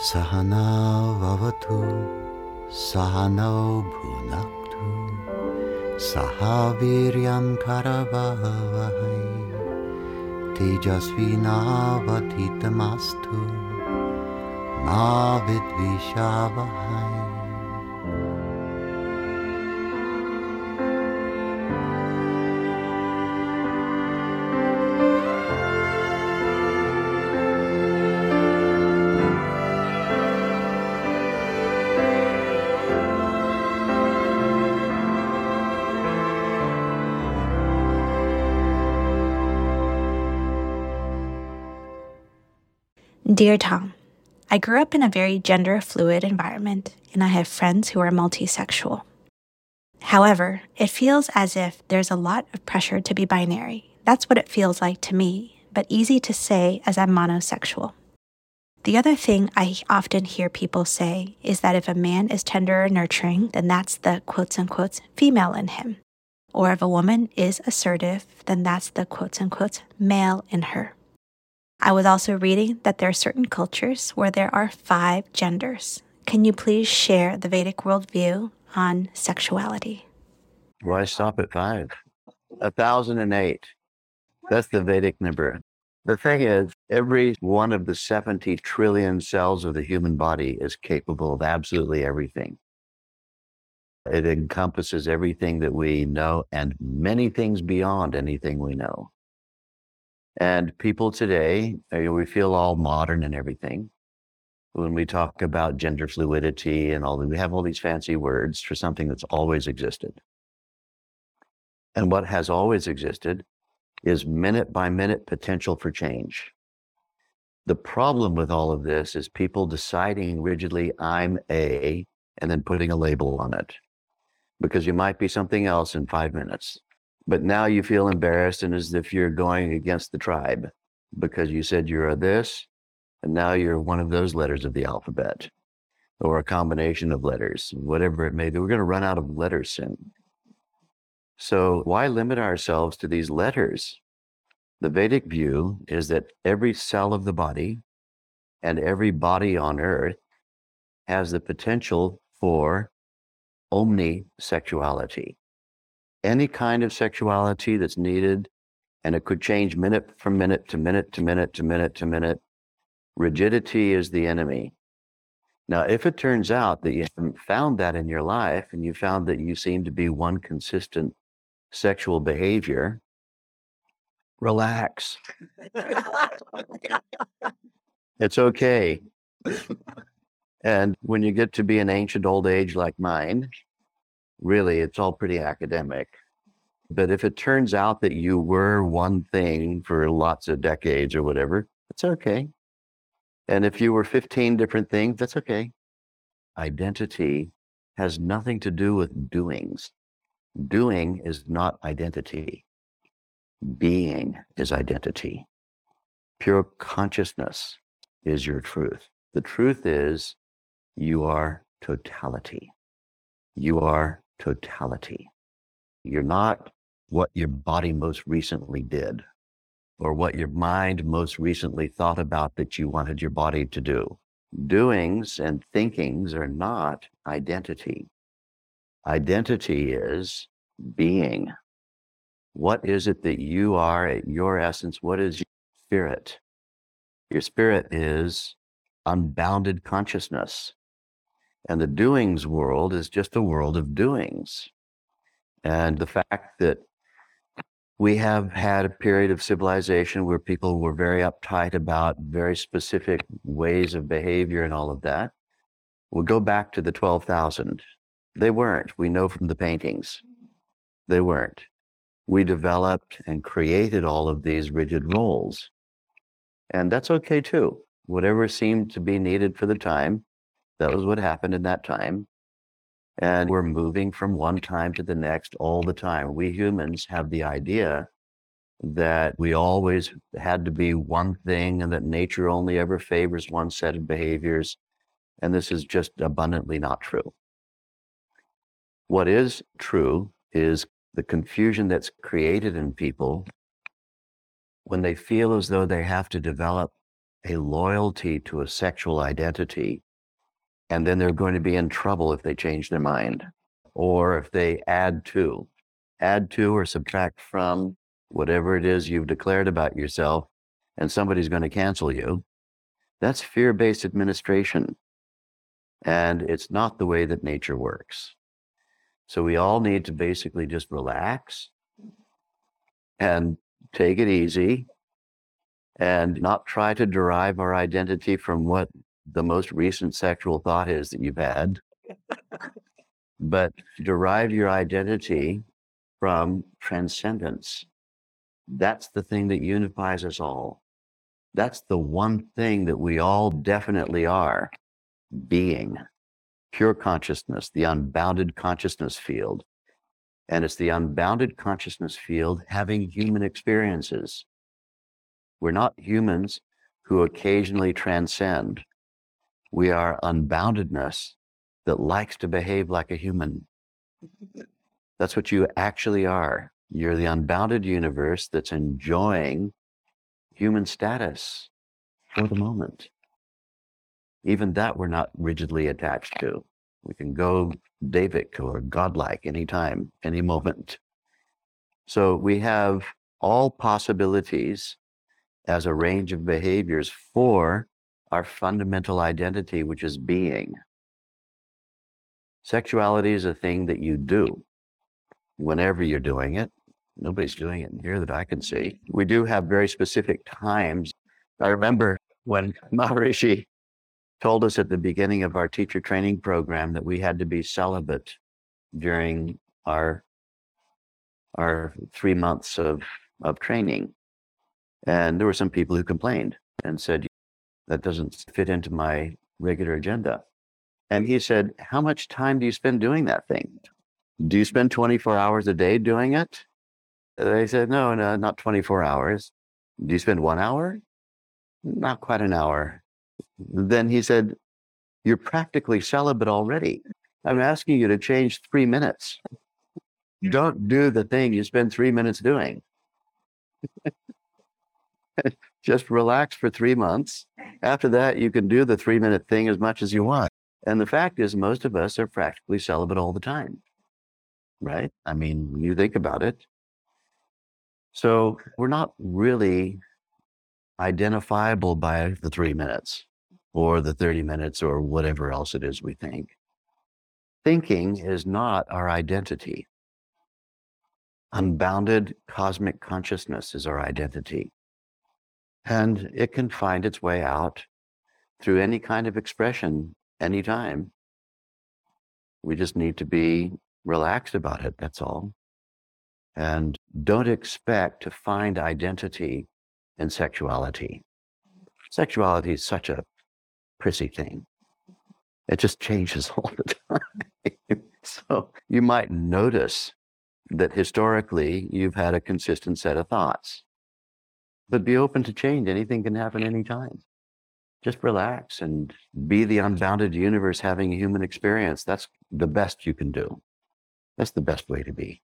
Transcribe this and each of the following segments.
सहना भवतु सहनौ भुनक्तु सह वीर्यं तेजस्वी तेजस्विनावधितमस्तु मा विद्विषावहै Dear Thom, I grew up in a very gender fluid environment and I have friends who are multisexual. However, it feels as if there's a lot of pressure to be binary. That's what it feels like to me, but easy to say as I'm monosexual. The other thing I often hear people say is that if a man is tender or nurturing, then that's the quotes unquote female in him. Or if a woman is assertive, then that's the quotes unquote male in her. I was also reading that there are certain cultures where there are five genders. Can you please share the Vedic worldview on sexuality? Why stop at five? A thousand and eight. That's the Vedic number. The thing is, every one of the 70 trillion cells of the human body is capable of absolutely everything. It encompasses everything that we know and many things beyond anything we know. And people today, uh, we feel all modern and everything. When we talk about gender fluidity and all, we have all these fancy words for something that's always existed. And what has always existed is minute by minute potential for change. The problem with all of this is people deciding rigidly, I'm A, and then putting a label on it because you might be something else in five minutes. But now you feel embarrassed and as if you're going against the tribe because you said you're a this, and now you're one of those letters of the alphabet or a combination of letters, whatever it may be. We're going to run out of letters soon. So, why limit ourselves to these letters? The Vedic view is that every cell of the body and every body on earth has the potential for omnisexuality. Any kind of sexuality that's needed, and it could change minute from minute to minute to minute to minute to minute. Rigidity is the enemy. Now, if it turns out that you haven't found that in your life and you found that you seem to be one consistent sexual behavior, relax. it's okay. And when you get to be an ancient old age like mine, really, it's all pretty academic. But if it turns out that you were one thing for lots of decades or whatever, it's okay. And if you were 15 different things, that's okay. Identity has nothing to do with doings. Doing is not identity. Being is identity. Pure consciousness is your truth. The truth is you are totality. You are totality. You're not what your body most recently did or what your mind most recently thought about that you wanted your body to do. Doings and thinkings are not identity. Identity is being. What is it that you are at your essence? What is your spirit? Your spirit is unbounded consciousness. And the doings world is just a world of doings. And the fact that we have had a period of civilization where people were very uptight about very specific ways of behavior and all of that. We'll go back to the 12,000. They weren't. We know from the paintings. They weren't. We developed and created all of these rigid roles. And that's okay too. Whatever seemed to be needed for the time, that was what happened in that time. And we're moving from one time to the next all the time. We humans have the idea that we always had to be one thing and that nature only ever favors one set of behaviors. And this is just abundantly not true. What is true is the confusion that's created in people when they feel as though they have to develop a loyalty to a sexual identity, and then they're going to be in trouble if they change their mind or if they add to, add to or subtract from whatever it is you've declared about yourself, and somebody's going to cancel you. That's fear based administration. And it's not the way that nature works. So we all need to basically just relax and take it easy and not try to derive our identity from what the most recent sexual thought is that you've had, but derive your identity from transcendence. That's the thing that unifies us all. That's the one thing that we all definitely are being, pure consciousness, the unbounded consciousness field. And it's the unbounded consciousness field having human experiences. We're not humans who occasionally transcend. We are unboundedness that likes to behave like a human. That's what you actually are. You're the unbounded universe that's enjoying human status for the moment even that we're not rigidly attached to. We can go Devic or godlike anytime, any moment. So we have all possibilities as a range of behaviors for our fundamental identity, which is being. Sexuality is a thing that you do whenever you're doing it. Nobody's doing it here that I can see. We do have very specific times. I remember when Maharishi told us at the beginning of our teacher training program that we had to be celibate during our our three months of of training and there were some people who complained and said that doesn't fit into my regular agenda and he said how much time do you spend doing that thing do you spend 24 hours a day doing it they said no no not 24 hours do you spend one hour not quite an hour then he said, You're practically celibate already. I'm asking you to change three minutes. Don't do the thing you spend three minutes doing. Just relax for three months. After that, you can do the three minute thing as much as you want. And the fact is, most of us are practically celibate all the time, right? I mean, you think about it. So we're not really identifiable by the three minutes or the 30 minutes or whatever else it is we think. Thinking is not our identity. Unbounded cosmic consciousness is our identity. And it can find its way out through any kind of expression anytime. We just need to be relaxed about it, that's all. And don't expect to find identity in sexuality. Sexuality is such a prissy thing. It just changes all the time. so you might notice that historically you've had a consistent set of thoughts, but be open to change. Anything can happen anytime. Just relax and be the unbounded universe having a human experience. That's the best you can do. That's the best way to be.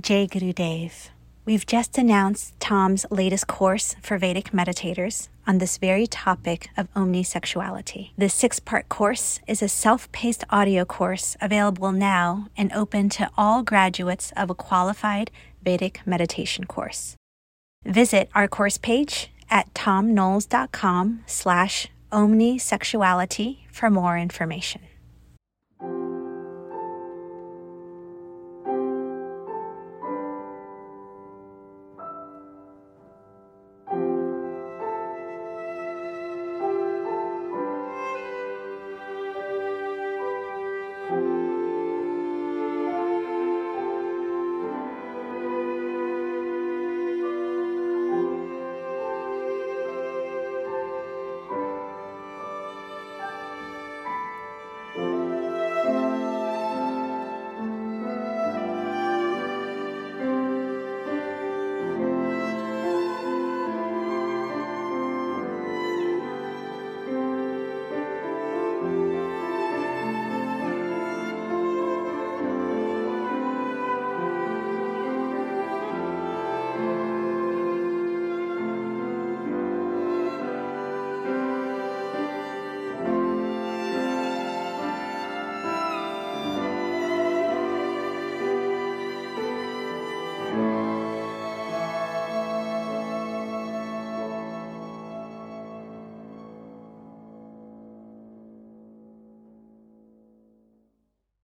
Jai Gurudev. We've just announced Thom's latest course for Vedic meditators on this very topic of omnisexuality. The six part course is a self paced audio course available now and open to all graduates of a qualified Vedic meditation course. Visit our course page at thomknoles.com slash omnisexuality for more information.